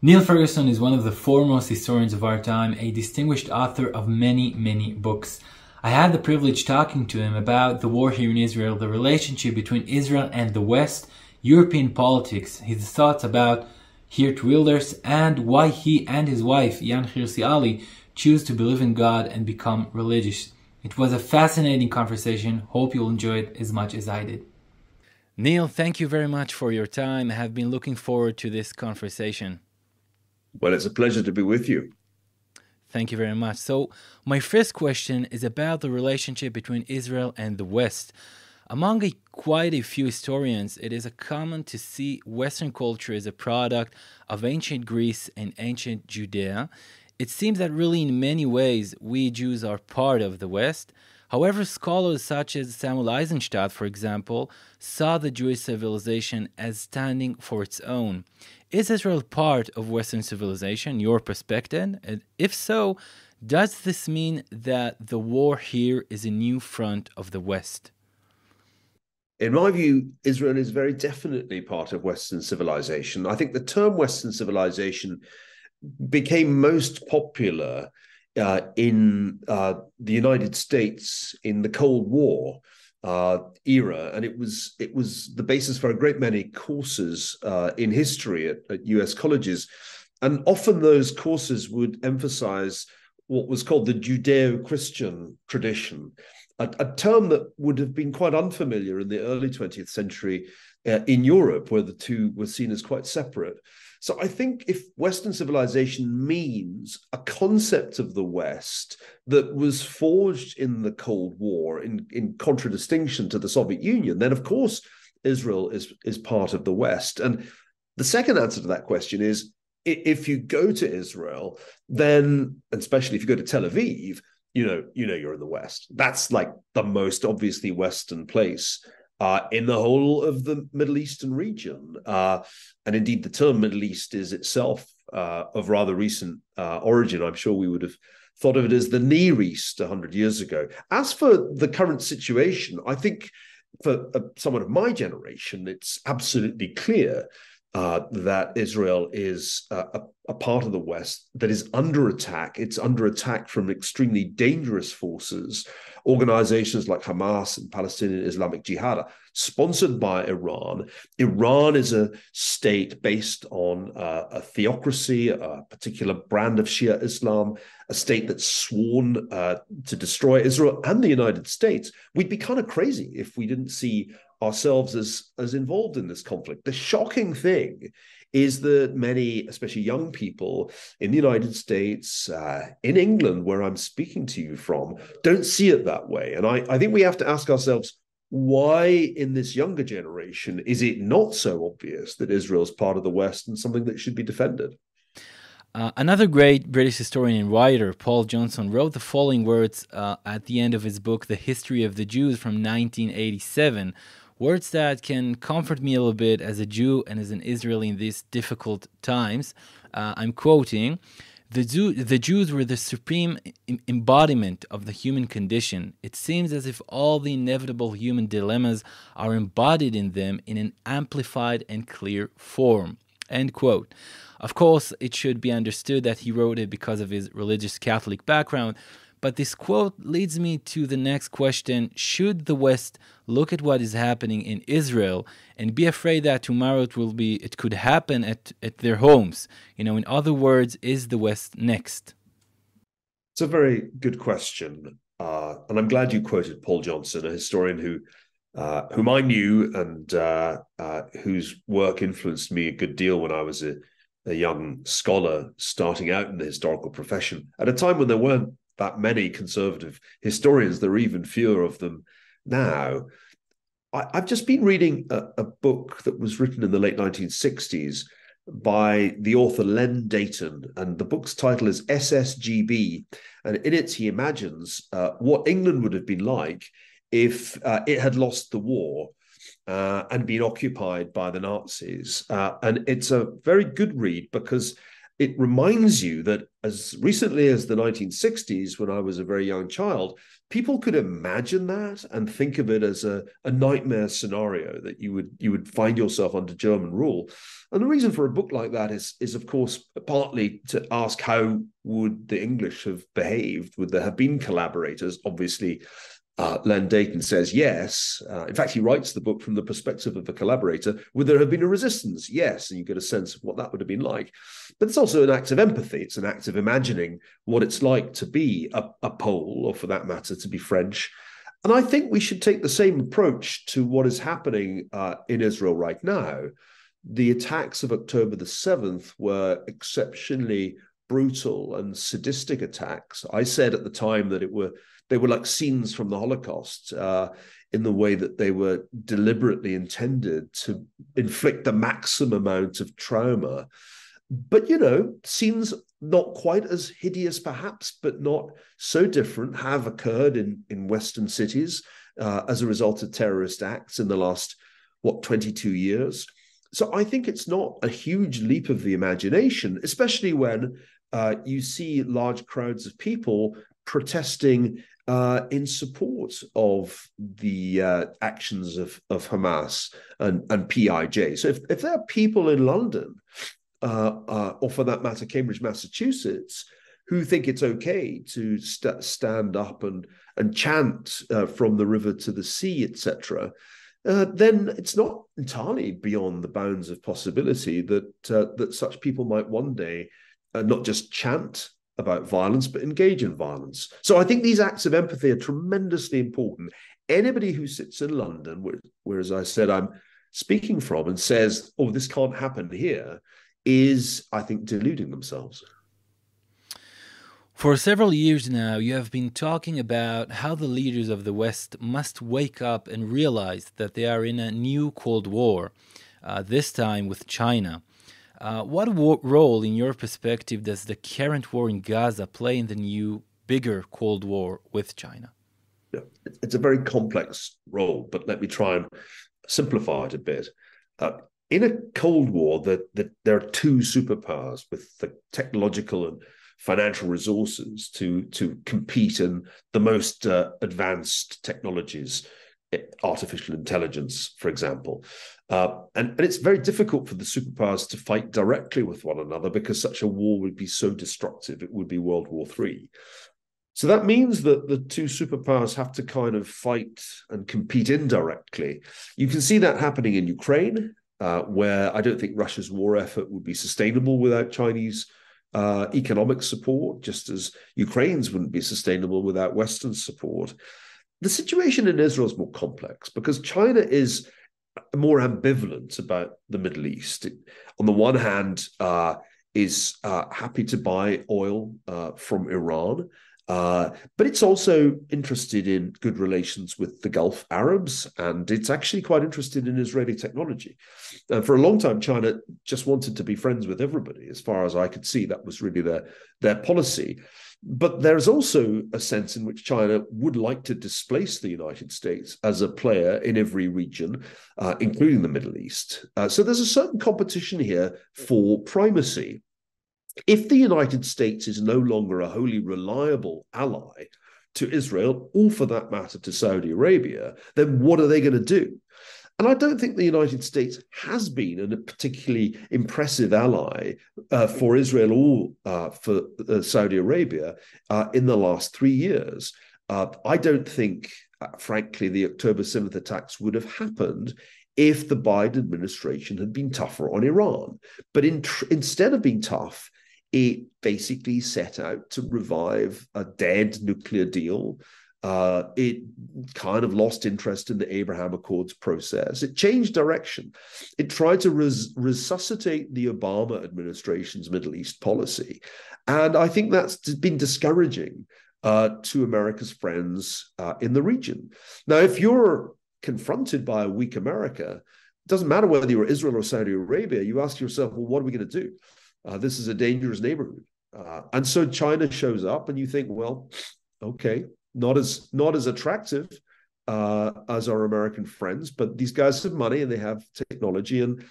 Niall Ferguson is one of the foremost historians of our time, a distinguished author of many, many books. I had the privilege talking to him about the war here in Israel, the relationship between Israel and the West, European politics, his thoughts about Geert Wilders, and why he and his wife, Ayaan Hirsi Ali, choose to believe in God and become religious. It was a fascinating conversation. Hope you'll enjoy it as much as I did. Niall, thank you very much for your time. I have been looking forward to this conversation. Well, it's a pleasure to be with you. Thank you very much. So, my first question is about the relationship between Israel and the West. Among a, quite a few historians, it is common to see Western culture as a product of ancient Greece and ancient Judea. It seems that really, in many ways, we Jews are part of the West. However, scholars such as Samuel Eisenstadt, for example, saw the Jewish civilization as standing for its own. Is Israel part of Western civilization, your perspective? And if so, does this mean that the war here is a new front of the West? In my view, Israel is very definitely part of Western civilization. I think the term Western civilization became most popular uh, in uh, the United States in the Cold War uh, era, and it was it was the basis for a great many courses uh, in history at, at, U.S. colleges, and often those courses would emphasize what was called the Judeo-Christian tradition, a, a term that would have been quite unfamiliar in the early 20th century uh, in Europe, where the two were seen as quite separate. So I think if Western civilization means a concept of the West that was forged in the Cold War in, in contradistinction to the Soviet Union, then of course Israel is, is part of the West. And the second answer to that question is if you go to Israel, then, especially if you go to Tel Aviv, you know, you know you're in the West. That's like the most obviously Western place uh, in the whole of the Middle Eastern region. Uh, and indeed, the term Middle East is itself uh, of rather recent uh, origin. I'm sure we would have thought of it as the Near East 100 years ago. As for the current situation, I think for uh, someone of my generation, it's absolutely clear uh, that Israel is uh, a, a, part of the West that is under attack. It's under attack from extremely dangerous forces, organizations like Hamas and Palestinian Islamic Jihad, sponsored by Iran. Iran is a state based on uh, a theocracy, a particular brand of Shia Islam, a state that's sworn uh, to destroy Israel and the United States. We'd be kind of crazy if we didn't see ourselves as as involved in this conflict. The shocking thing is that many, especially young people in the United States, uh, in England, where I'm speaking to you from, don't see it that way. And I, I think we have to ask ourselves why, in this younger generation, is it not so obvious that Israel is part of the West and something that should be defended? Uh, another great British historian and writer, Paul Johnson, wrote the following words uh, at the end of his book, The History of the Jews from 1987, words that can comfort me a little bit as a Jew and as an Israeli in these difficult times. Uh, I'm quoting. The, Jew, the Jews were the supreme embodiment of the human condition. It seems as if all the inevitable human dilemmas are embodied in them in an amplified and clear form. End quote. Of course, it should be understood that he wrote it because of his religious Catholic background, but this quote leads me to the next question Should the West look at what is happening in Israel and be afraid that tomorrow it will be, it could happen at, at their homes? You know, in other words, is the West next? It's a very good question. Uh, and I'm glad you quoted Paul Johnson, a historian who uh, whom I knew and uh, uh, whose work influenced me a good deal when I was a, a, young scholar starting out in the historical profession at a time when there weren't that many conservative historians. There are even fewer of them now. I, have just been reading a, a, book that was written in the late 1960s by the author Len Deighton, and the book's title is SSGB. And in it, he imagines uh, what England would have been like if uh, it had lost the war uh, and been occupied by the Nazis. Uh, and it's a very good read because it reminds you that as recently as the 1960s, when I was a very young child, people could imagine that and think of it as a, a nightmare scenario that you would you would find yourself under German rule. And the reason for a book like that is is of course partly to ask how would the English have behaved? Would there have been collaborators? Obviously, uh, Len Deighton says yes. Uh, in fact, he writes the book from the perspective of a collaborator. Would there have been a resistance? Yes. And you get a sense of what that would have been like. But it's also an act of empathy. It's an act of imagining what it's like to be a, a Pole, or for that matter, to be French. And I think we should take the same approach to what is happening uh, in Israel right now. The attacks of October the 7th were exceptionally brutal and sadistic attacks. I said at the time that it were they were like scenes from the Holocaust uh, in the way that they were deliberately intended to inflict the maximum amount of trauma. But you know, scenes not quite as hideous, perhaps, but not so different, have occurred in in Western cities uh, as a result of terrorist acts in the last what 22 years. So I think it's not a huge leap of the imagination, especially when uh, you see large crowds of people protesting uh, in support of the uh, actions of, of Hamas and, and PIJ. So if, if there are people in London, uh, uh, or for that matter, Cambridge, Massachusetts, who think it's okay to st- stand up and, and chant uh, from the river to the sea, etc., uh, then it's not entirely beyond the bounds of possibility that that such people might one day not just chant about violence, but engage in violence. So I think these acts of empathy are tremendously important. Anybody who sits in London, where, where as I said, I'm speaking from, and says, oh, this can't happen here, is, I think, deluding themselves. For several years now, you have been talking about how the leaders of the West must wake up and realize that they are in a new Cold War, uh, this time with China. Uh, what wo- role, in your perspective, does the current war in Gaza play in the new, bigger Cold War with China? Yeah, it's a very complex role, but let me try and simplify it a bit. Uh, in a Cold War, that the, there are two superpowers with the technological and financial resources to to compete in the most uh, advanced technologies artificial intelligence, for example. Uh, and, and it's very difficult for the superpowers to fight directly with one another because such a war would be so destructive. It would be World War III. So that means that the two superpowers have to kind of fight and compete indirectly. You can see that happening in Ukraine, uh, where I don't think Russia's war effort would be sustainable without Chinese uh, economic support, just as Ukraine's wouldn't be sustainable without Western support. The situation in Israel is more complex because China is more ambivalent about the Middle East. On the one hand, uh, is uh, happy to buy oil uh, from Iran, uh, but it's also interested in good relations with the Gulf Arabs, and it's actually quite interested in Israeli technology. And for a long time, China just wanted to be friends with everybody. As far as I could see, that was really their their policy. But there's also a sense in which China would like to displace the United States as a player in every region, uh, including the Middle East. Uh, so there's a certain competition here for primacy. If the United States is no longer a wholly reliable ally to Israel, or for that matter to Saudi Arabia, then what are they going to do? And I don't think the United States has been a particularly impressive ally uh, for Israel or uh, for uh, Saudi Arabia uh, in the last three years. Uh, I don't think, uh, frankly, the October 7th attacks would have happened if the Biden administration had been tougher on Iran. But in tr- instead of being tough, it basically set out to revive a dead nuclear deal uh, it kind of lost interest in the Abraham Accords process. It changed direction. It tried to res- resuscitate the Obama administration's Middle East policy. And I think that's been discouraging uh, to America's friends uh, in the region. Now, if you're confronted by a weak America, it doesn't matter whether you're Israel or Saudi Arabia, you ask yourself, well, what are we going to do? Uh, this is a dangerous neighborhood. Uh, and so China shows up, and you think, well, okay, not as not as attractive uh, as our American friends, but these guys have money and they have technology, and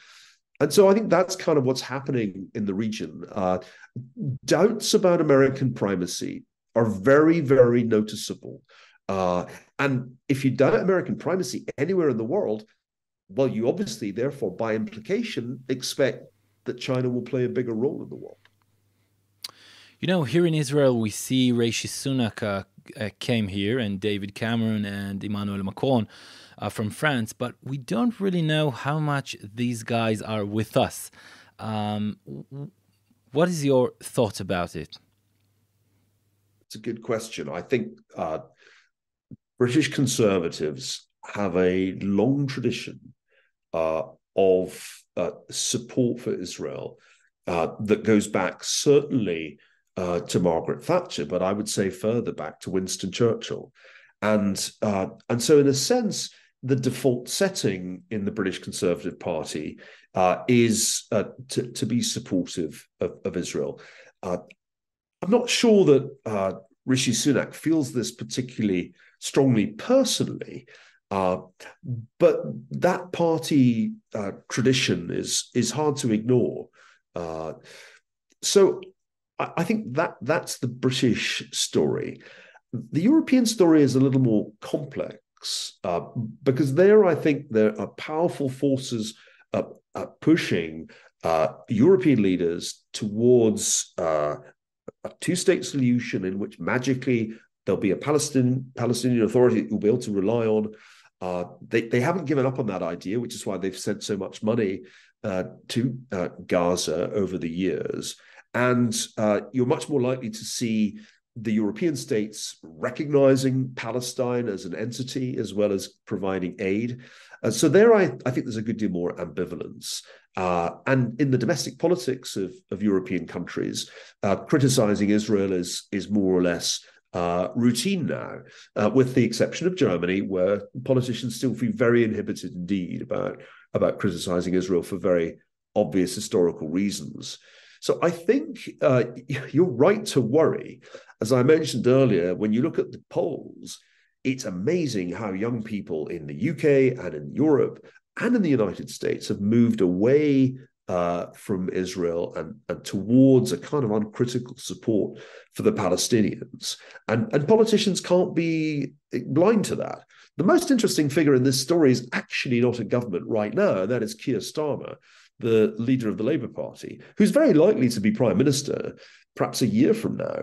and so I think that's kind of what's happening in the region. Uh, doubts about American primacy are very, very noticeable. Uh, and if you doubt American primacy anywhere in the world, well, you obviously, therefore, by implication, expect that China will play a bigger role in the world. You know, here in Israel, we see Rishi Sunak uh, uh, came here and David Cameron and Emmanuel Macron uh, from France, but we don't really know how much these guys are with us. Um, what is your thought about it? It's a good question. I think uh, British conservatives have a long tradition uh, of uh, support for Israel uh, that goes back certainly uh, to Margaret Thatcher, but I would say further back to Winston Churchill. And, uh, and so, in a sense, the default setting in the British Conservative Party uh, is uh, to, to be supportive of, of Israel. Uh, I'm not sure that uh, Rishi Sunak feels this particularly strongly personally, uh, but that party uh, tradition is is hard to ignore. so I, think that that's the British story. The European story is a little more complex uh, because there I think there are powerful forces uh, uh, pushing uh, European leaders towards uh, a two-state solution in which magically there'll be a Palestinian Palestinian authority that you'll be able to rely on. Uh, they they haven't given up on that idea, which is why they've sent so much money to Gaza over the years. And uh, you're much more likely to see the European states recognizing Palestine as an entity as well as providing aid. So there, I, I, think there's a good deal more ambivalence. Uh, and in the domestic politics of, of European countries, uh, criticizing Israel is, is more or less uh, routine now, uh, with the exception of Germany, where politicians still feel very inhibited indeed about, about criticizing Israel for very obvious historical reasons. So I think uh, you're right to worry. As I mentioned earlier, when you look at the polls, it's amazing how young people in the UK and in Europe and in the United States have moved away uh, from Israel and, and towards a kind of uncritical support for the Palestinians. And, and politicians can't be blind to that. The most interesting figure in this story is actually not a government right now, and that is Keir Starmer, the leader of the Labour Party, who's very likely to be prime minister perhaps a year from now.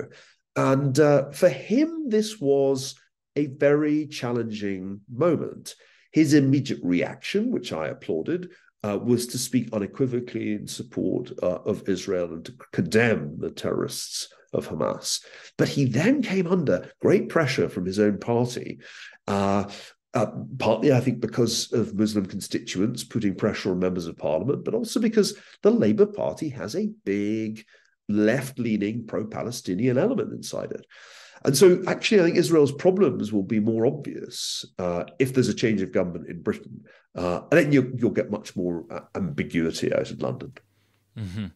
And uh, for him, this was a very challenging moment. His immediate reaction, which I applauded, uh, was to speak unequivocally in support uh, of Israel and to condemn the terrorists of Hamas. But he then came under great pressure from his own party. Uh, uh, partly, I think, because of Muslim constituents putting pressure on members of parliament, but also because the Labour Party has a big left leaning pro Palestinian element inside it. And so, actually, I think Israel's problems will be more obvious uh, if there's a change of government in Britain. Uh, and then you, will get much more uh, ambiguity out in London. Mm-hmm.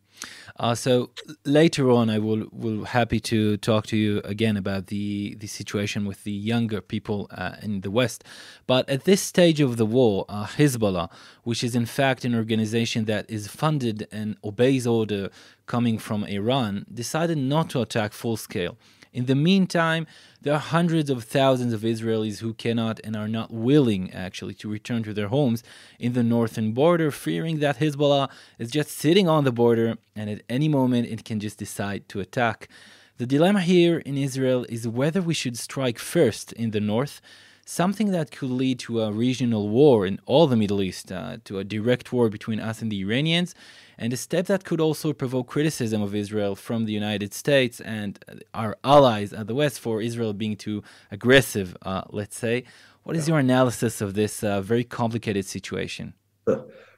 Uh, so later on, I will will happy to talk to you again about the the situation with the younger people uh, in the West. But at this stage of the war, uh, Hezbollah, which is in fact an organization that is funded and obeys order coming from Iran, decided not to attack full scale. In the meantime, there are hundreds of thousands of Israelis who cannot and are not willing actually to return to their homes in the northern border, fearing that Hezbollah is just sitting on the border and at any moment it can just decide to attack. The dilemma here in Israel is whether we should strike first in the north something that could lead to a regional war in all the Middle East, uh, to a direct war between us and the Iranians, and a step that could also provoke criticism of Israel from the United States and our allies at the West for Israel being too aggressive, uh, let's say. What is your analysis of this uh, very complicated situation?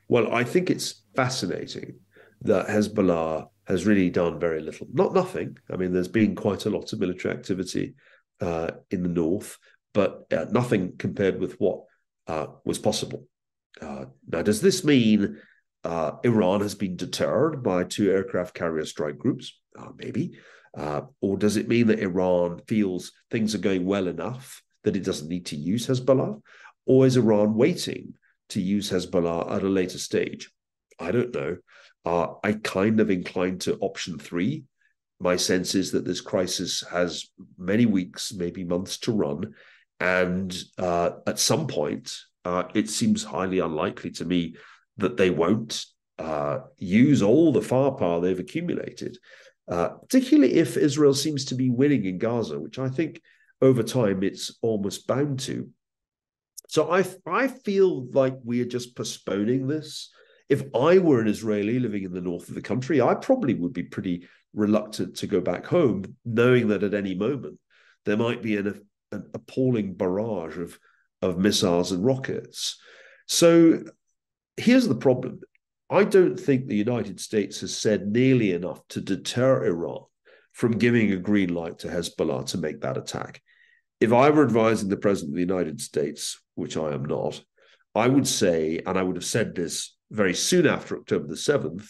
Well, I think it's fascinating that Hezbollah has really done very little. Not nothing. I mean, there's been quite a lot of military activity uh, in the north, but uh, nothing compared with what uh, was possible. Uh, now, does this mean uh, Iran has been deterred by two aircraft carrier strike groups? Uh, maybe. Uh, or does it mean that Iran feels things are going well enough that it doesn't need to use Hezbollah? Or is Iran waiting to use Hezbollah at a later stage? I don't know. I kind of incline to option three. My sense is that this crisis has many weeks, maybe months to run. And uh, at some point, uh, it seems highly unlikely to me that they won't uh, use all the firepower they've accumulated, uh, particularly if Israel seems to be winning in Gaza, which I think over time it's almost bound to. So I I feel like we are just postponing this. If I were an Israeli living in the north of the country, I probably would be pretty reluctant to go back home, knowing that at any moment there might be an, an appalling barrage of of missiles and rockets. So here's the problem. I don't think the United States has said nearly enough to deter Iran from giving a green light to Hezbollah to make that attack. If I were advising the President of the United States, which I am not, I would say, and I would have said this very soon after October the 7th,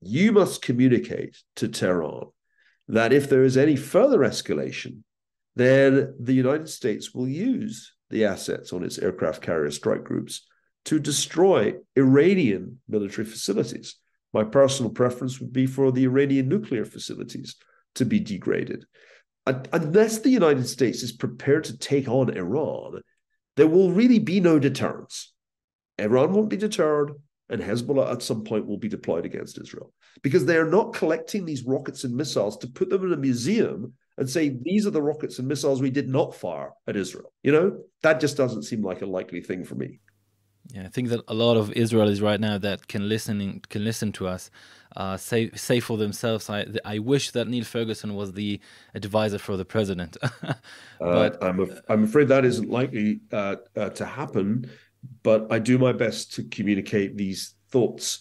you must communicate to Tehran that if there is any further escalation, then the United States will use the assets on its aircraft carrier strike groups to destroy Iranian military facilities. My personal preference would be for the Iranian nuclear facilities to be degraded. Unless the United States is prepared to take on Iran, there will really be no deterrence. Iran won't be deterred, and Hezbollah at some point will be deployed against Israel because they are not collecting these rockets and missiles to put them in a museum and say these are the rockets and missiles we did not fire at Israel. You know, that just doesn't seem like a likely thing for me. Yeah, I think that a lot of Israelis right now that can listen can listen to us uh, say say for themselves. I I wish that Niall Ferguson was the advisor for the president. but uh, I'm af- I'm afraid that isn't likely uh, uh, to happen. But I do my best to communicate these thoughts,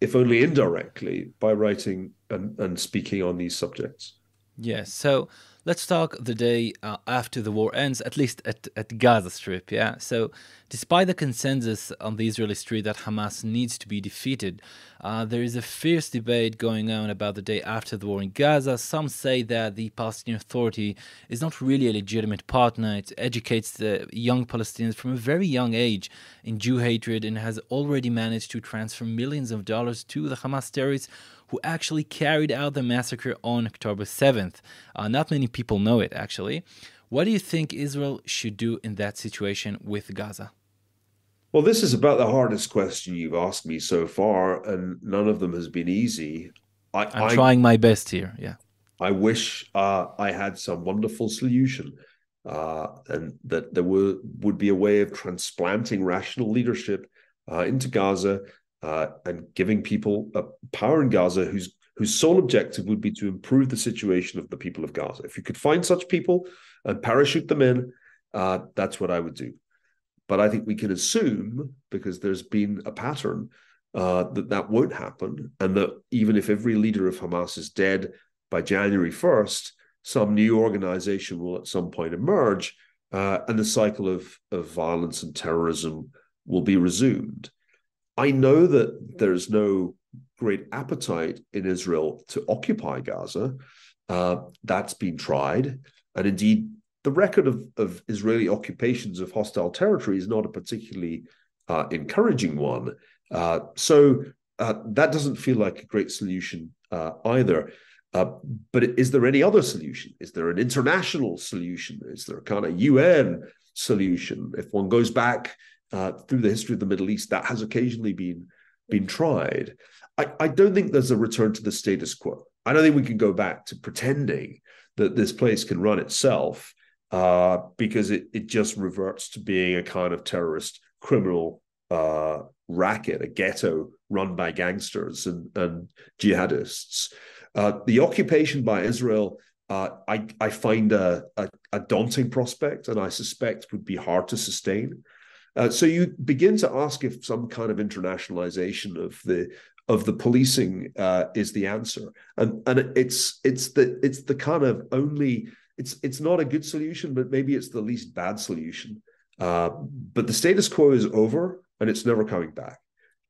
if only indirectly, by writing and, and speaking on these subjects. Yes. So let's talk the day uh, after the war ends, at least at, at Gaza Strip. Yeah. So, despite the consensus on the Israeli street that Hamas needs to be defeated, uh, there is a fierce debate going on about the day after the war in Gaza. Some say that the Palestinian Authority is not really a legitimate partner. It educates the young Palestinians from a very young age in Jew hatred and has already managed to transfer millions of dollars to the Hamas terrorists who actually carried out the massacre on October 7th. Uh, not many people know it, actually. What do you think Israel should do in that situation with Gaza? Well, this is about the hardest question you've asked me so far, and none of them has been easy. I, am trying my best here. Yeah. I wish uh, I had some wonderful solution, uh, and that there were, would be a way of transplanting rational leadership uh, into Gaza uh, and giving people a power in Gaza whose whose sole objective would be to improve the situation of the people of Gaza. If you could find such people and parachute them in, uh, that's what I would do. But I think we can assume, because there's been a pattern, uh, that that won't happen, and that even if every leader of Hamas is dead by January 1st, some new organization will at some point emerge, uh, and the cycle of, of violence and terrorism will be resumed. I know that there's no great appetite in Israel to occupy Gaza. Uh, that's been tried. And indeed, the record of, of Israeli occupations of hostile territory is not a particularly uh, encouraging one. Uh, so uh, that doesn't feel like a great solution uh, either. Uh, but is there any other solution? Is there an international solution? Is there a kind of UN solution? If one goes back uh, through the history of the Middle East, that has occasionally been been tried. I, I don't think there's a return to the status quo. I don't think we can go back to pretending that this place can run itself uh, because it, it just reverts to being a kind of terrorist criminal uh, racket, a ghetto run by gangsters and, and jihadists. Uh, the occupation by Israel, uh, I, I find a, a, a, daunting prospect and I suspect would be hard to sustain. Uh, so you begin to ask if some kind of internationalization of the of the policing uh, is the answer, and and it's it's the it's the kind of only it's it's not a good solution, but maybe it's the least bad solution. Uh, but the status quo is over, and it's never coming back.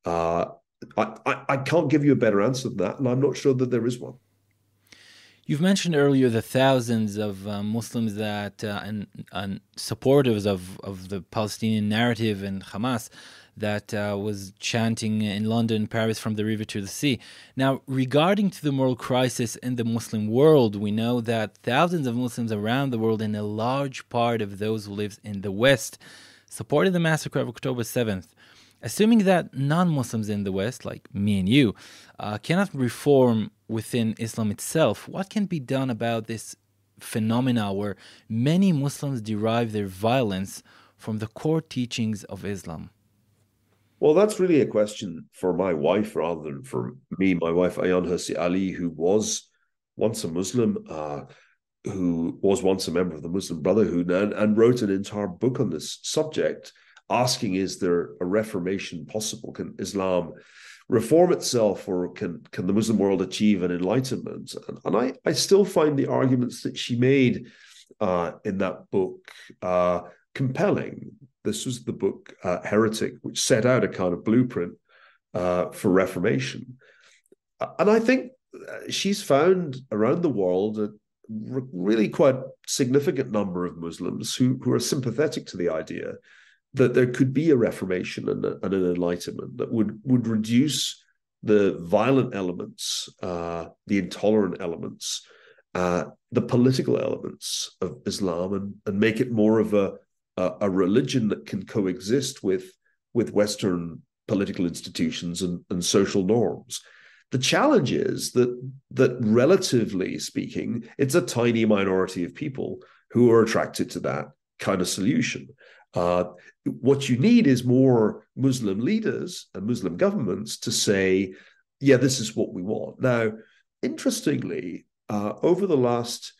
Uh, I, I I can't give you a better answer than that, and I'm not sure that there is one. You've mentioned earlier the thousands of uh, Muslims that uh, and, and supporters of, of the Palestinian narrative and Hamas that uh, was chanting in London, Paris, from the river to the sea. Now, regarding to the moral crisis in the Muslim world, we know that thousands of Muslims around the world, and a large part of those who live in the West, supported the massacre of October 7th. Assuming that non Muslims in the West, like me and you, uh, cannot reform within Islam itself, what can be done about this phenomena where many Muslims derive their violence from the core teachings of Islam? Well, that's really a question for my wife rather than for me. My wife, Ayaan Hirsi Ali, who was once a Muslim, uh, who was once a member of the Muslim Brotherhood, and, and wrote an entire book on this subject, asking, Is there a reformation possible? Can Islam reform itself, or can, can the Muslim world achieve an enlightenment? And, and I, I still find the arguments that she made uh, in that book uh, compelling. This was the book uh, Heretic, which set out a kind of blueprint uh, for Reformation. And I think uh, she's found around the world a really quite significant number of Muslims who, who are sympathetic to the idea that there could be a Reformation and, a, and an Enlightenment that would, would reduce the violent elements, uh, the intolerant elements, uh, the political elements of Islam, and, and make it more of a, a, a religion that can coexist with with Western political institutions and, and social norms. The challenge is that that relatively speaking, it's a tiny minority of people who are attracted to that kind of solution. Uh, what you need is more Muslim leaders and Muslim governments to say, yeah, this is what we want. Now, interestingly, uh, over the last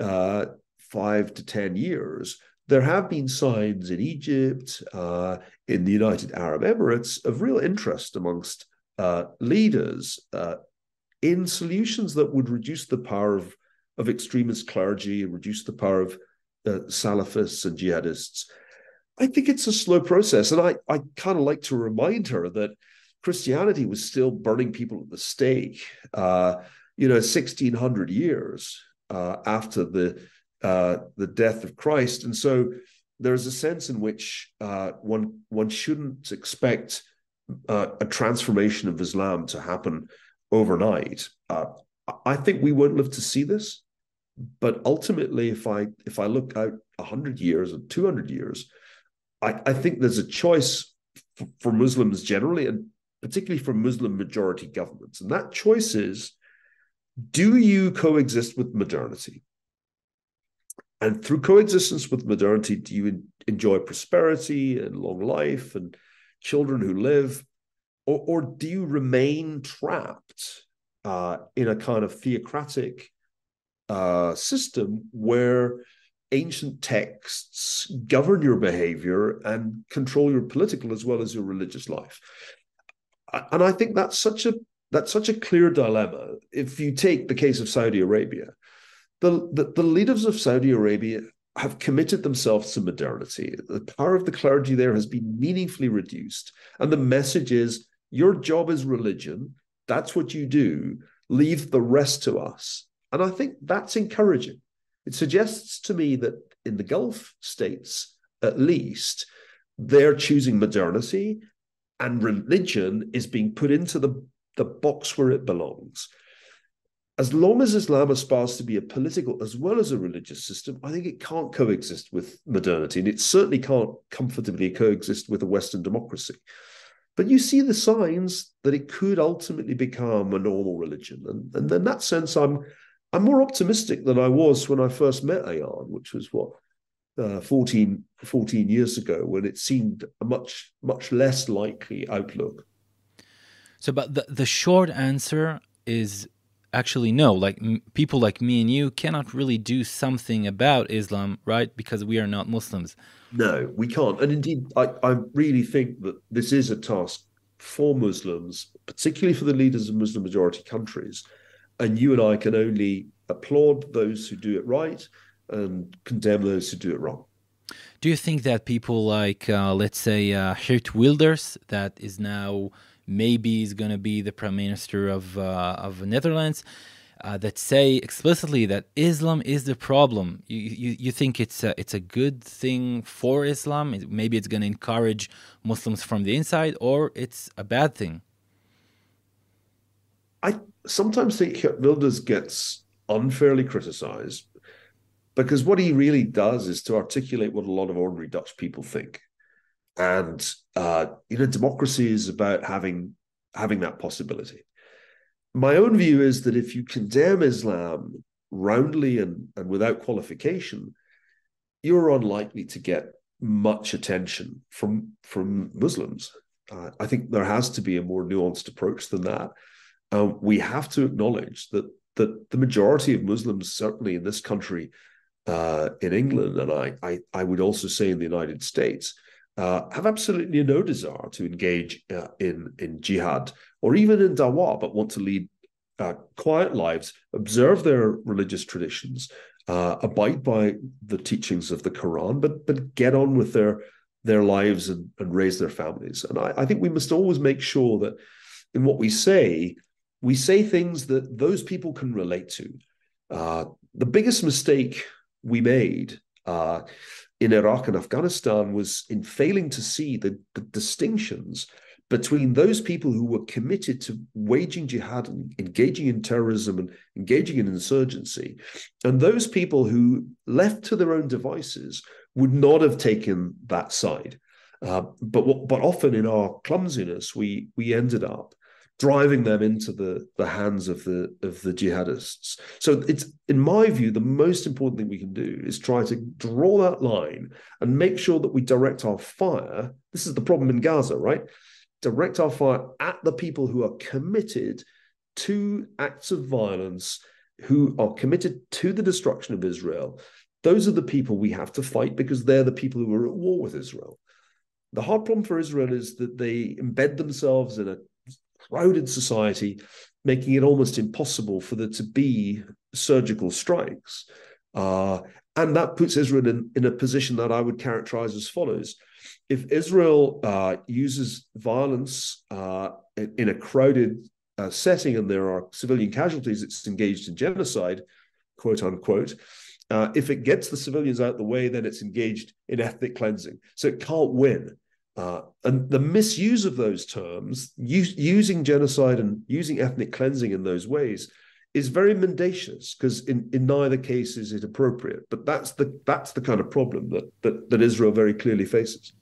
uh, five to 10 years, there have been signs in Egypt, uh, in the United Arab Emirates, of real interest amongst uh, leaders uh, in solutions that would reduce the power of, of extremist clergy, reduce the power of Salafists and jihadists. I think it's a slow process. And I, I kind of like to remind her that Christianity was still burning people at the stake, uh, you know, 1600 years uh, after the uh, the death of Christ, and so there's a sense in which uh, one one shouldn't expect uh, a transformation of Islam to happen overnight. Uh, I think we won't live to see this, but ultimately, if I if I look out hundred years or two hundred years, I, I think there's a choice for, Muslims generally, and particularly for Muslim majority governments, and that choice is: do you coexist with modernity? And through coexistence with modernity, do you enjoy prosperity and long life and children who live? Or, or do you remain trapped uh, in a kind of theocratic uh, system where ancient texts govern your behavior and control your political as well as your religious life? And I think that's such a that's such a clear dilemma. If you take the case of Saudi Arabia, the, the, the leaders of Saudi Arabia have committed themselves to modernity. The power of the clergy there has been meaningfully reduced. And the message is your job is religion. That's what you do. Leave the rest to us. And I think that's encouraging. It suggests to me that in the Gulf states, at least, they're choosing modernity and religion is being put into the, the box where it belongs as long as Islam aspires to be a political as well as a religious system, I think it can't coexist with modernity, and it certainly can't comfortably coexist with a Western democracy. But you see the signs that it could ultimately become a normal religion, and, and in that sense, I'm I'm more optimistic than I was when I first met Ayaan, which was what uh, 14, 14 years ago, when it seemed a much much less likely outlook. So, but the the short answer is actually no. Like m- people like me and you cannot really do something about islam right? Because we are not muslims. No we can't. And indeed i, I really think that this is a task for muslims particularly for the leaders of muslim majority countries and you and i can only applaud those who do it right and condemn those who do it wrong do you think that people like uh, let's say uh, Geert Wilders that is now maybe is going to be the prime minister of uh, of Netherlands. uh, that say explicitly that Islam is the problem. You, you, you think it's a, it's a good thing for Islam? Maybe it's going to encourage Muslims from the inside, or it's a bad thing? I sometimes think Wilders gets unfairly criticized because what he really does is to articulate what a lot of ordinary Dutch people think. And uh, you know, democracy is about having having that possibility my own view is that if you condemn Islam roundly and, and without qualification, you're unlikely to get much attention from from Muslims. Uh, I think there has to be a more nuanced approach than that. Um, we have to acknowledge that that the majority of Muslims, certainly in this country, uh, in England, and I, I, I would also say in the United States, uh, have absolutely no desire to engage uh, in in jihad or even in dawah, but want to lead uh, quiet lives, observe their religious traditions, uh, abide by the teachings of the Quran, but but get on with their their lives and, and raise their families. And I, I think we must always make sure that in what we say, we say things that those people can relate to. Uh, the biggest mistake we made uh, in Iraq and Afghanistan was in failing to see the, the, distinctions between those people who were committed to waging jihad and engaging in terrorism and engaging in insurgency, and those people who, left to their own devices, would not have taken that side. Uh, but but often in our clumsiness, we we ended up driving them into the, the hands of the of the jihadists. So it's in my view, the most important thing we can do is try to draw that line and make sure that we direct our fire. This is the problem in Gaza, right? Direct our fire at the people who are committed to acts of violence, who are committed to the destruction of Israel. Those are the people we have to fight because they're the people who are at war with Israel. The hard problem for Israel is that they embed themselves in a crowded society, making it almost impossible for there to be surgical strikes. Uh, and that puts Israel in, in a position that I would characterize as follows. If Israel uh, uses violence uh, in, in, a crowded uh, setting and there are civilian casualties, it's engaged in genocide, quote unquote. Uh, if it gets the civilians out of the way, then it's engaged in ethnic cleansing. So it can't win. Uh, and the misuse of those terms, use, using genocide and using ethnic cleansing in those ways, is very mendacious because in, in neither case is it appropriate. But that's the that's the kind of problem that that, that Israel very clearly faces.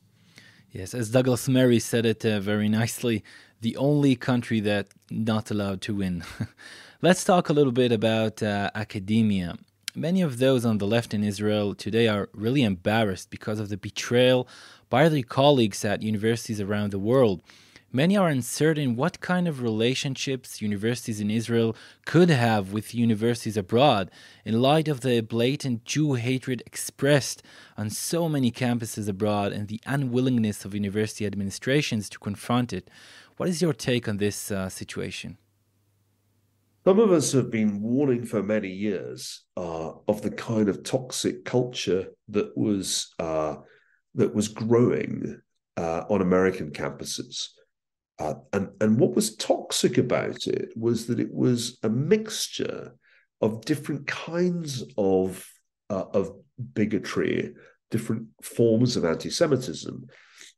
Yes, as Douglas Murray said it uh, very nicely, the only country that not allowed to win. Let's talk a little bit about uh, academia. Many of those on the left in Israel today are really embarrassed because of the betrayal by their colleagues at universities around the world. Many are uncertain what kind of relationships universities in Israel could have with universities abroad in light of the blatant Jew hatred expressed on so many campuses abroad and the unwillingness of university administrations to confront it. What is your take on this uh, situation? Some of us have been warning for many years uh, of the kind of toxic culture that was uh, that was growing uh, on American campuses. Uh, and, and what was toxic about it was that it was a mixture of different kinds of, uh, of bigotry, different forms of anti Semitism.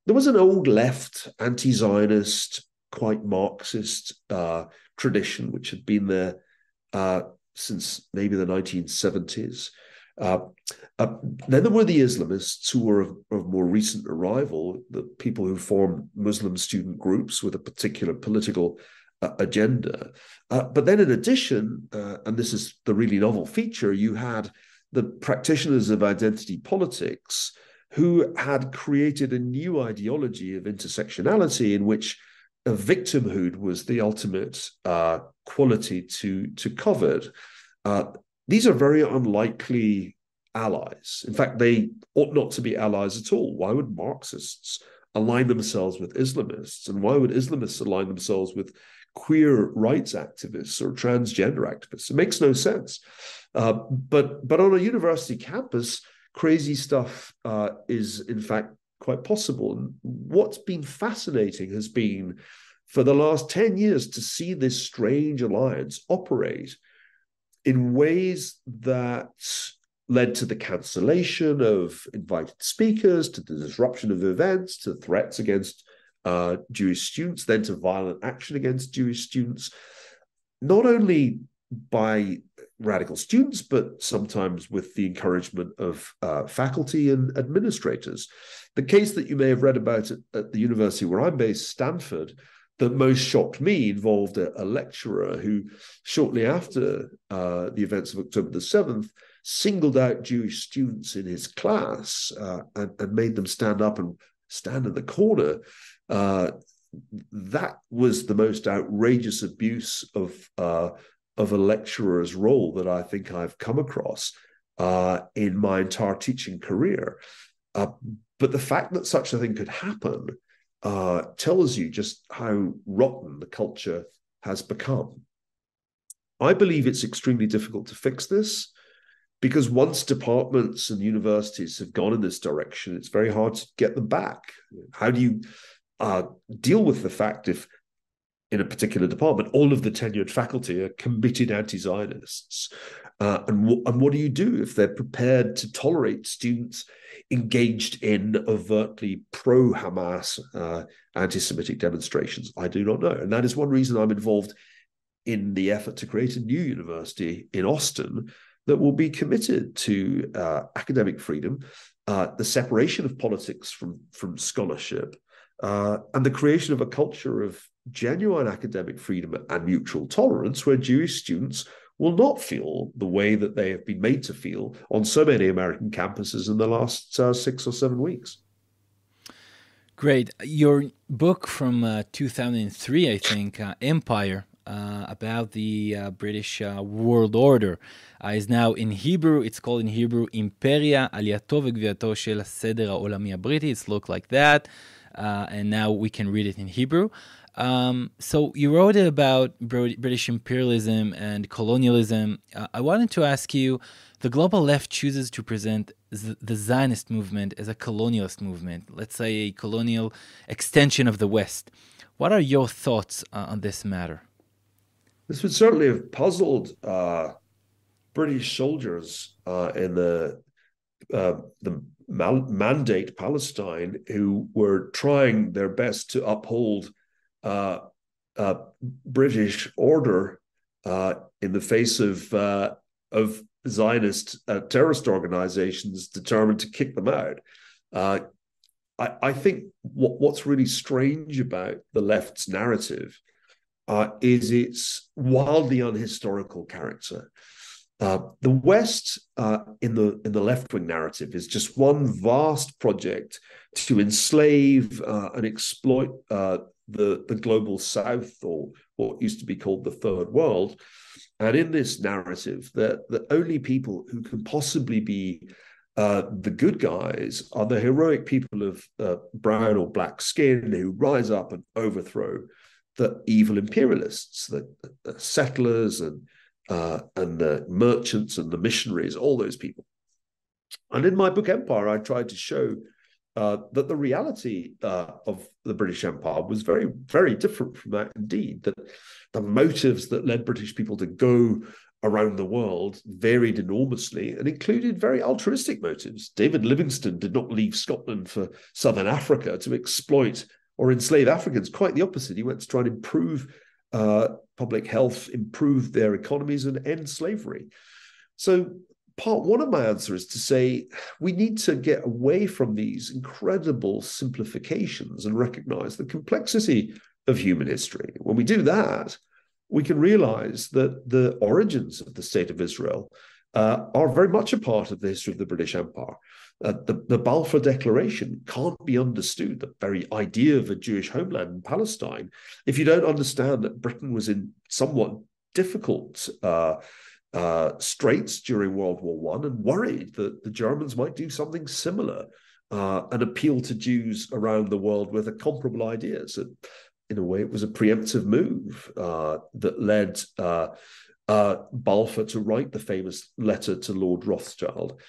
There was an old left, anti Zionist, quite Marxist uh, tradition, which had been there uh, since maybe the 1970s. Uh, uh, then there were the Islamists who were of, of, more recent arrival, the people who formed Muslim student groups with a particular political uh, agenda. Uh, but then, in addition, uh, and this is the really novel feature, you had the practitioners of identity politics who had created a new ideology of intersectionality in which victimhood was the ultimate uh, quality to to covet. Uh, these are very unlikely allies. In fact, they ought not to be allies at all. Why would Marxists align themselves with Islamists? And why would Islamists align themselves with queer rights activists or transgender activists? It makes no sense. Uh, but but on a university campus, crazy stuff uh, is in fact quite possible. And what's been fascinating has been for the last 10 years to see this strange alliance operate in ways that led to the cancellation of invited speakers, to the disruption of events, to threats against uh, Jewish students, then to violent action against Jewish students, not only by radical students, but sometimes with the encouragement of uh, faculty and administrators. The case that you may have read about at, at, the university where I'm based, Stanford, that most shocked me involved a, a lecturer who, shortly after uh, the events of October the 7th, singled out Jewish students in his class uh, and, and, made them stand up and stand in the corner. Uh, that was the most outrageous abuse of uh, of a lecturer's role that I think I've come across uh, in my entire teaching career. Uh, but the fact that such a thing could happen uh, tells you just how rotten the culture has become. I believe it's extremely difficult to fix this because once departments and universities have gone in this direction, it's very hard to get them back. How do you uh, deal with the fact if in a particular department, all of the tenured faculty are committed anti-Zionists. Uh, and, w- and what do you do if they're prepared to tolerate students engaged in overtly pro-Hamas uh, anti-Semitic demonstrations? I do not know, and that is one reason I'm involved in the effort to create a new university in Austin that will be committed to uh, academic freedom, uh, the separation of politics from from scholarship, uh, and the creation of a culture of genuine academic freedom and mutual tolerance where Jewish students will not feel the way that they have been made to feel on so many American campuses in the last uh, six or seven weeks. Great. Your book from uh, 2003, I think, uh, Empire, uh, about the uh, British uh, world order uh, is now in Hebrew. It's called in Hebrew Imperia Aliato Vegviato Shel Seder HaOlami Briti. It's looked like that. Uh, and now we can read it in Hebrew. Um, so you wrote about British imperialism and colonialism. Uh, I wanted to ask you: the global left chooses to present the Zionist movement as a colonialist movement, let's say a colonial extension of the West. What are your thoughts uh, on this matter? This would certainly have puzzled uh, British soldiers uh, in the uh, the mandate Palestine, who were trying their best to uphold uh, uh, British order uh, in the face of uh, of Zionist uh, terrorist organizations determined to kick them out. Uh, I, I, think what, what's really strange about the left's narrative is its wildly unhistorical character. the West in the in the left wing narrative is just one vast project to enslave and exploit the, the global south or what used to be called the third world. And in this narrative, that the only people who can possibly be uh, the good guys are the heroic people of uh, brown or black skin who rise up and overthrow the evil imperialists, the, the settlers and uh, and the merchants and the missionaries, all those people. And in my book Empire, I tried to show uh, that the reality uh, of the British Empire was very, very different from that indeed. That the motives that led British people to go around the world varied enormously and included very altruistic motives. David Livingstone did not leave Scotland for Southern Africa to exploit or enslave Africans. Quite the opposite. He went to try and improve uh, public health, improve their economies, and end slavery. So part one of my answer is to say we need to get away from these incredible simplifications and recognize the complexity of human history. When we do that, we can realize that the origins of the state of Israel uh, are very much a part of the history of the British Empire. Uh, the, the, Balfour Declaration can't be understood, the very idea of a Jewish homeland in Palestine, if you don't understand that Britain was in somewhat difficult uh, uh, straits during World War One and worried that the Germans might do something similar uh, and appeal to Jews around the world with a comparable ideas. And in a way, it was a preemptive move uh, that led uh, uh, Balfour to write the famous letter to Lord Rothschild.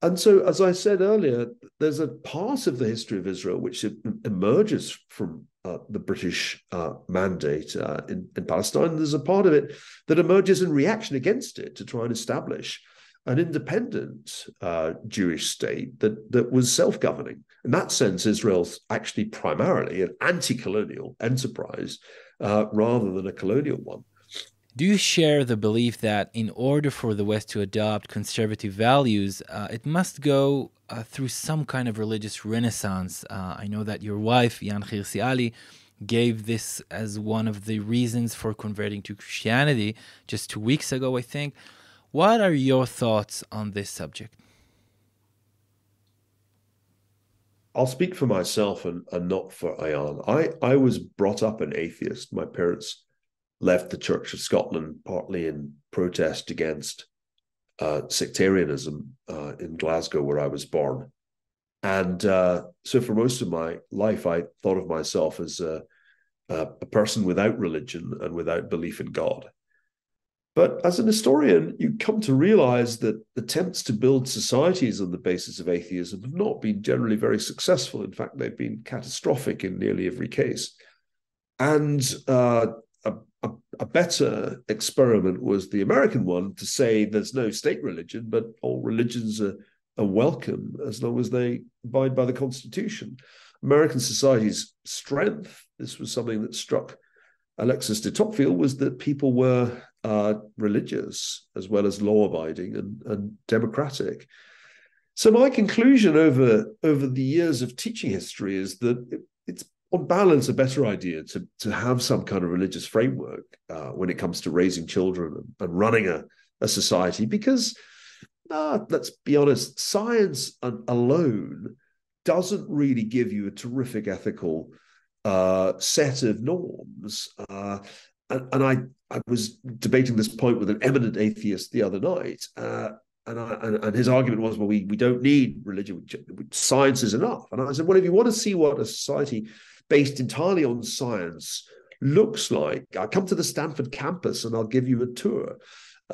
And so, as I said earlier, there's a part of the history of Israel which emerges from uh, the British uh, mandate uh, in, in, Palestine. There's a part of it that emerges in reaction against it to try and establish an independent uh, Jewish state that, that was self governing. In that sense, Israel's actually primarily an anti colonial enterprise uh, rather than a colonial one. Do you share the belief that in order for the West to adopt conservative values, uh, it must go uh, through some kind of religious renaissance? Uh, I know that your wife, Ayaan Hirsi Ali, gave this as one of the reasons for converting to Christianity just two weeks ago, I think. What are your thoughts on this subject? I'll speak for myself and, and not for Ayaan. I, I was brought up an atheist. My parents left the Church of Scotland partly in protest against uh, sectarianism uh, in Glasgow, where I was born. And uh, so, for most of my life, I thought of myself as a, a, person without religion and without belief in God. But as an historian, you come to realize that attempts to build societies on the basis of atheism have not been generally very successful. In fact, they've been catastrophic in nearly every case. And uh, a, better experiment was the American one to say there's no state religion, but all religions are, are welcome as long as they abide by the Constitution. American society's strength, this was something that struck Alexis de Tocqueville, was that people were uh, religious as well as law abiding and, and democratic. So my conclusion over over the years of teaching history is that on balance, a better idea to, to have some kind of religious framework uh, when it comes to raising children and, running a, a society, because uh, let's be honest, science alone doesn't really give you a terrific ethical uh, set of norms. Uh, and, and, I, I was debating this point with an eminent atheist the other night. Uh, and, I, and, and his argument was, well, we, we don't need religion; science is enough. And I said, well, if you want to see what a society based entirely on science looks like. I come to the Stanford campus and I'll give you a tour.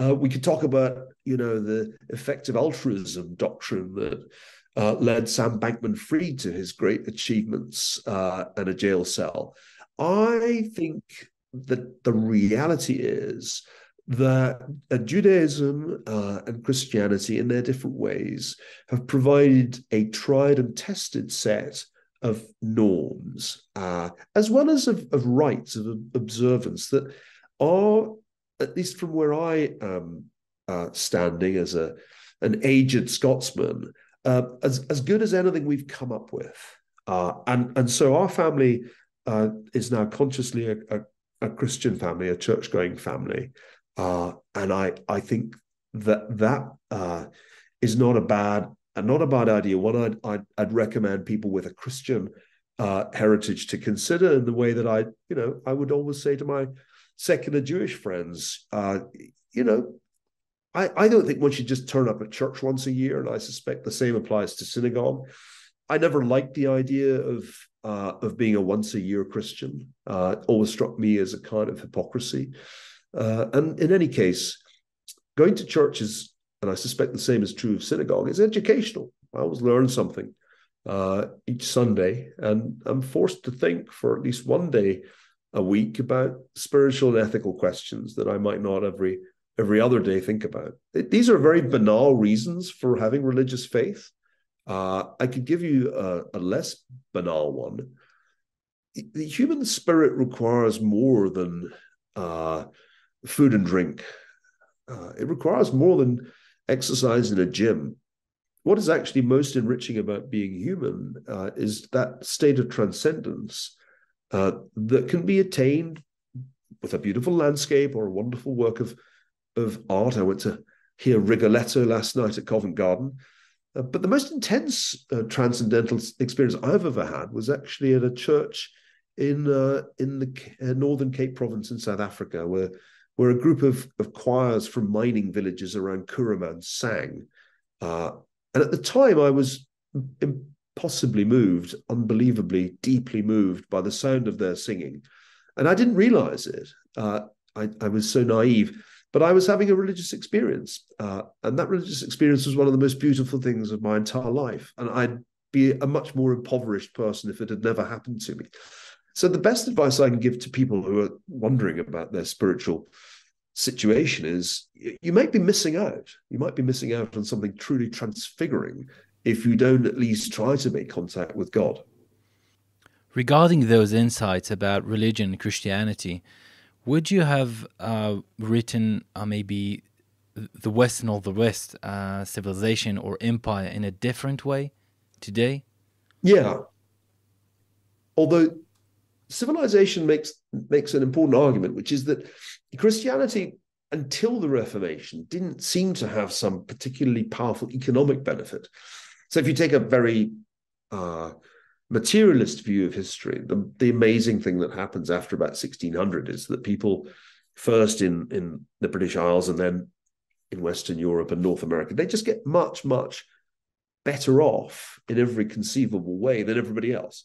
Uh, we could talk about, you know, the effective altruism doctrine that uh, led Sam Bankman-Fried to his great achievements uh, and a jail cell. I think that the reality is that uh, Judaism uh, and Christianity, in their different ways, have provided a tried and tested set of norms, uh, as well as of, of of observance that are, at least from where I am uh, standing as a an aged Scotsman, uh, as as good as anything we've come up with. Uh, and and so our family uh, is now consciously a, a, a, Christian family, a church going family, uh, and I I think that that is not a bad not a bad idea. One I'd, I'd, I'd recommend people with a Christian uh, heritage to consider in the way that I, you know, I would always say to my secular Jewish friends, uh, you know, I, I don't think one should just turn up at church once a year, and I suspect the same applies to synagogue. I never liked the idea of uh, of being a once a year Christian. Uh, always struck me as a kind of hypocrisy. Uh, and in any case, going to church is and I suspect the same is true of synagogue, it's educational. I always learn something uh, each Sunday, and I'm forced to think for at least one day a week about spiritual and ethical questions that I might not every every other day think about. It, these are very banal reasons for having religious faith. Uh, I could give you a, a less banal one. The human spirit requires more than uh, food and drink. Uh, it requires more than exercise in a gym, what is actually most enriching about being human uh, is that state of transcendence uh, that can be attained with a beautiful landscape or a wonderful work of, of art. I went to hear Rigoletto last night at Covent Garden. Uh, but the most intense uh, transcendental experience I've ever had was actually at a church in uh, in the uh, northern Cape Province in South Africa, where where a group of, of choirs from mining villages around Kuruman sang. Uh, and at the time, I was impossibly moved, unbelievably deeply moved by the sound of their singing. And I didn't realize it. Uh, I, I, was so naive, but I was having a religious experience. Uh, and that religious experience was one of the most beautiful things of my entire life. And I'd be a much more impoverished person if it had never happened to me. So the best advice I can give to people who are wondering about their spiritual situation is you might be missing out. You might be missing out on something truly transfiguring if you don't at least try to make contact with God. Regarding those insights about religion and Christianity, would you have uh, written uh, maybe the Western or the West uh, civilization or empire in a different way today? Yeah. Although civilization makes makes an important argument, which is that Christianity, until the Reformation, didn't seem to have some particularly powerful economic benefit. So, if you take a very uh, materialist view of history, the, the amazing thing that happens after about 1600 is that people, first in, in the British Isles and then in Western Europe and North America, they just get much, much better off in every conceivable way than everybody else.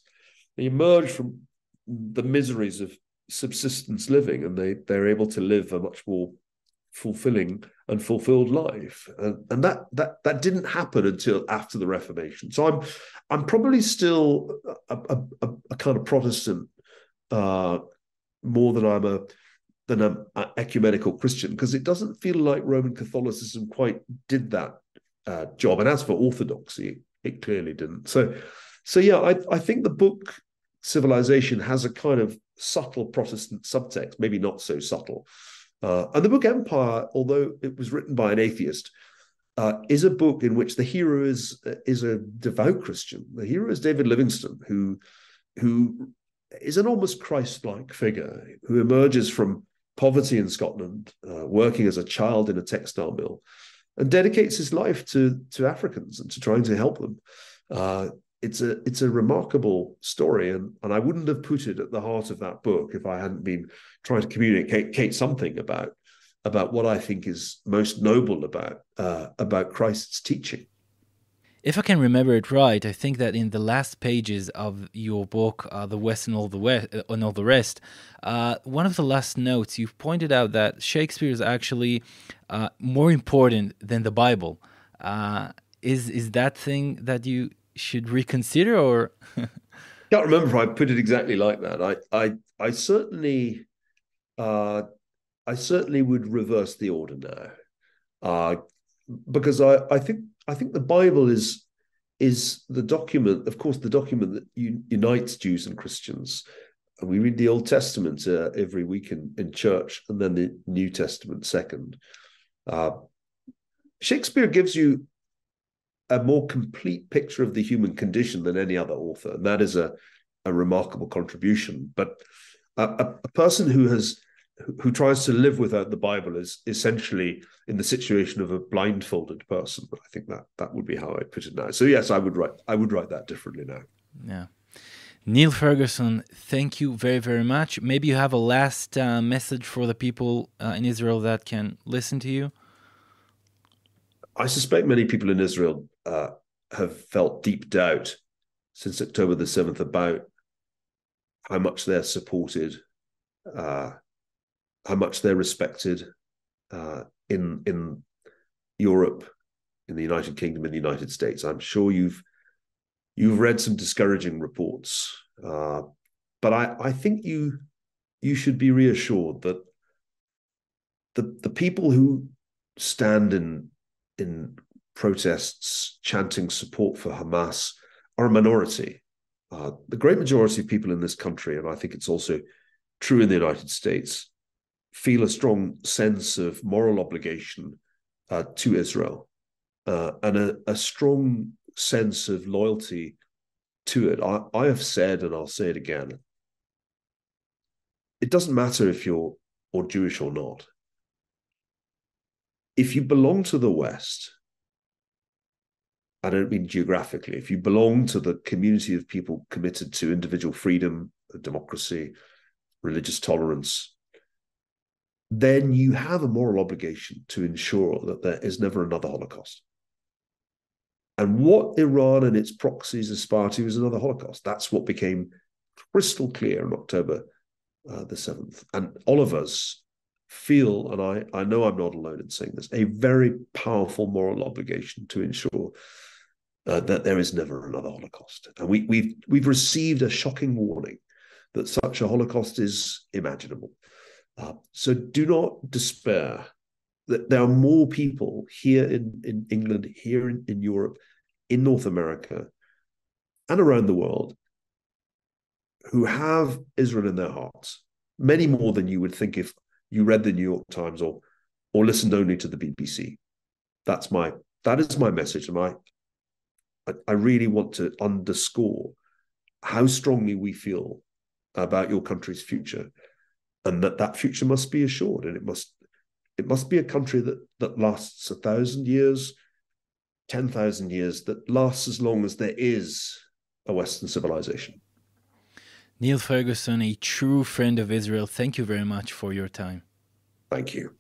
They emerge from the miseries of subsistence living and they they're able to live a much more fulfilling and fulfilled life. And, and that that that didn't happen until after the reformation. So i'm i'm probably still a, a, a kind of protestant uh, more than i'm a than an ecumenical christian because it doesn't feel like roman catholicism quite did that uh, job. And as for orthodoxy it clearly didn't. So so yeah i i think the book civilization has a kind of subtle Protestant subtext, maybe not so subtle. Uh, and the book Empire, although it was written by an atheist, uh, is a book in which the hero is is a devout Christian. The hero is David Livingstone, who who is an almost Christ-like figure who emerges from poverty in Scotland, uh, working as a child in a textile mill, and dedicates his life to to Africans and to trying to help them. Uh, it's a it's a remarkable story, and and I wouldn't have put it at the heart of that book if I hadn't been trying to communicate something about about what I think is most noble about uh, about Christ's teaching. If I can remember it right, I think that in the last pages of your book, uh, "The West and All the West uh, and All the Rest," uh, one of the last notes you pointed out that Shakespeare is actually uh, more important than the Bible. Uh, is is that thing that you should reconsider or can't remember if I put it exactly like that. I I I certainly uh I certainly would reverse the order now. Uh because I, I think I think the Bible is is the document, of course, the document that unites Jews and Christians. And we read the Old Testament uh, every week in, in church, and then the New Testament second. Uh, Shakespeare gives you a more complete picture of the human condition than any other author, and that is a, a remarkable contribution. But a, a person who has who tries to live without the Bible is essentially in the situation of a blindfolded person. I think that that would be how I put it now. So yes, I would write I would write that differently now. Yeah. Niall Ferguson, thank you very, very much. Maybe you have a last uh, message for the people uh, in Israel that can listen to you. I suspect many people in Israel uh, have felt deep doubt since October the 7th about how much they're supported, uh, how much they're respected uh, in in Europe, in the United Kingdom, in the United States. I'm sure you've you've read some discouraging reports, uh, but I, I think you you should be reassured that the the people who stand in in protests chanting support for Hamas are a minority. Uh, the great majority of people in this country, and I think it's also true in the United States, feel a strong sense of moral obligation uh, to Israel uh, and a, a, strong sense of loyalty to it. I, I have said, and I'll say it again, it doesn't matter if you're or Jewish or not if you belong to the West, I don't mean geographically, if you belong to the community of people committed to individual freedom, democracy, religious tolerance, then you have a moral obligation to ensure that there is never another Holocaust. And what Iran and its proxies aspire to is another Holocaust. That's what became crystal clear on October uh, the 7th. And all of us feel, and I, I know I'm not alone in saying this, a very powerful moral obligation to ensure uh, that there is never another Holocaust. And we, we've we've received a shocking warning that such a Holocaust is imaginable. Uh, so do not despair that there are more people here in, in England, here in, in Europe, in North America, and around the world who have Israel in their hearts, many more than you would think if you read the New York Times or or listened only to the BBC. That's my that is my message, and I I really want to underscore how strongly we feel about your country's future, and that that future must be assured, and it must it must be a country that that lasts a thousand years, ten thousand years, that lasts as long as there is a Western civilization. Niall Ferguson, a true friend of Israel, thank you very much for your time. Thank you.